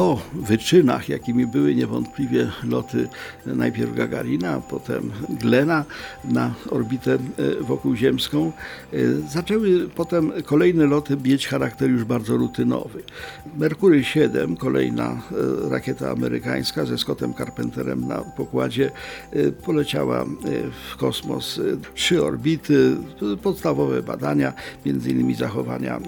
Po wyczynach, jakimi były niewątpliwie loty najpierw Gagarina, a potem Glena na orbitę e, wokółziemską, e, zaczęły potem kolejne loty mieć charakter już bardzo rutynowy. Merkury 7, kolejna e, rakieta amerykańska ze Scottem Carpenterem na pokładzie, poleciała w kosmos trzy orbity, podstawowe badania, między innymi zachowania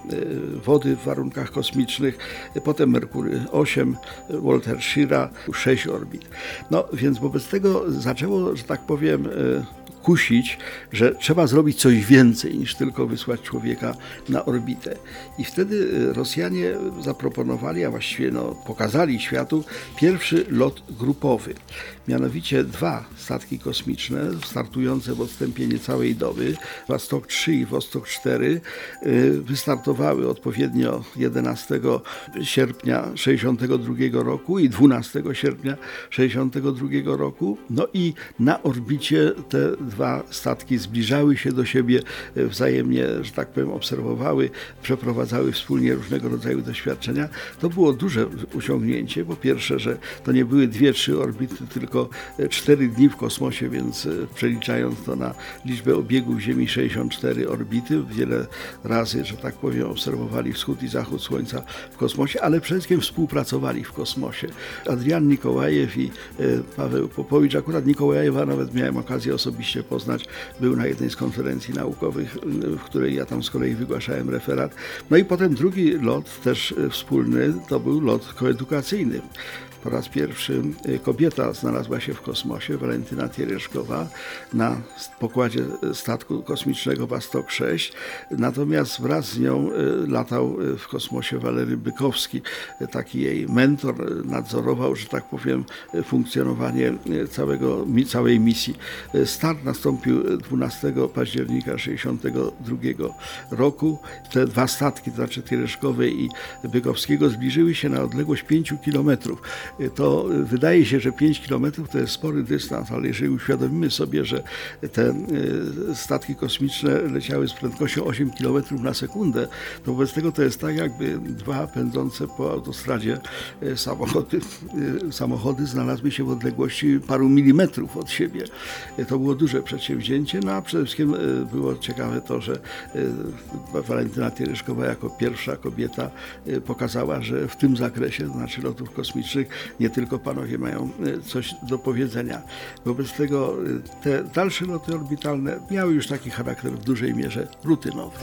wody w warunkach kosmicznych, potem Merkury 8, Walter Schira, 6 orbit. No więc wobec tego zaczęło, że tak powiem, e, kusić, że trzeba zrobić coś więcej niż tylko wysłać człowieka na orbitę. I wtedy e, Rosjanie zaproponowali, a właściwie no, pokazali światu pierwszy lot grupowy. Mianowicie dwa statki kosmiczne startujące w odstępie niecałej doby, Vostok 3 i Vostok 4, e, wystartowały odpowiednio 11 sierpnia 1962 roku i 12 sierpnia 1962 roku. No i na orbicie te dwa statki zbliżały się do siebie, e, wzajemnie, że tak powiem, obserwowały, przeprowadzały wspólnie różnego rodzaju doświadczenia. To było duże osiągnięcie. Po pierwsze, że to nie były dwie, trzy orbity, tylko e, cztery dni w kosmosie, więc e, przeliczając to na liczbę obiegów Ziemi 64 orbity, wiele razy, że tak powiem, obserwowali wschód i zachód Słońca w kosmosie, ale przede wszystkim współpracowali w kosmosie. Adrian Nikołajew i Paweł Popowicz, akurat Nikołajewa nawet miałem okazję osobiście poznać. Był na jednej z konferencji naukowych, w której ja tam z kolei wygłaszałem referat. No i potem drugi lot, też wspólny, to był lot koedukacyjny. Po raz pierwszy y, kobieta znalazła się w kosmosie, Walentyna Tiereszkowa, na pokładzie statku kosmicznego Wastok 6. Natomiast wraz z nią latał w kosmosie Walery Bykowski, taki jej mentor, nadzorował, że tak powiem, funkcjonowanie całego, całej misji. Start nastąpił 12 października 1962 roku. Te dwa statki, to znaczy Tiereszkowej i Bykowskiego, zbliżyły się na odległość 5 kilometrów to wydaje się, że 5 km to jest spory dystans, ale jeżeli uświadomimy sobie, że te e, statki kosmiczne leciały z prędkością 8 km na sekundę, to wobec tego to jest tak, jakby dwa pędzące po autostradzie e, samochody, e, samochody znalazły się w odległości paru milimetrów od siebie. To było duże przedsięwzięcie, no a przede wszystkim było ciekawe to, że Walentyna Tiereszkowa jako pierwsza kobieta pokazała, że w tym zakresie, to znaczy lotów kosmicznych, nie tylko panowie mają e, coś do powiedzenia. Wobec tego e, te dalsze loty orbitalne miały już taki charakter w dużej mierze rutynowy.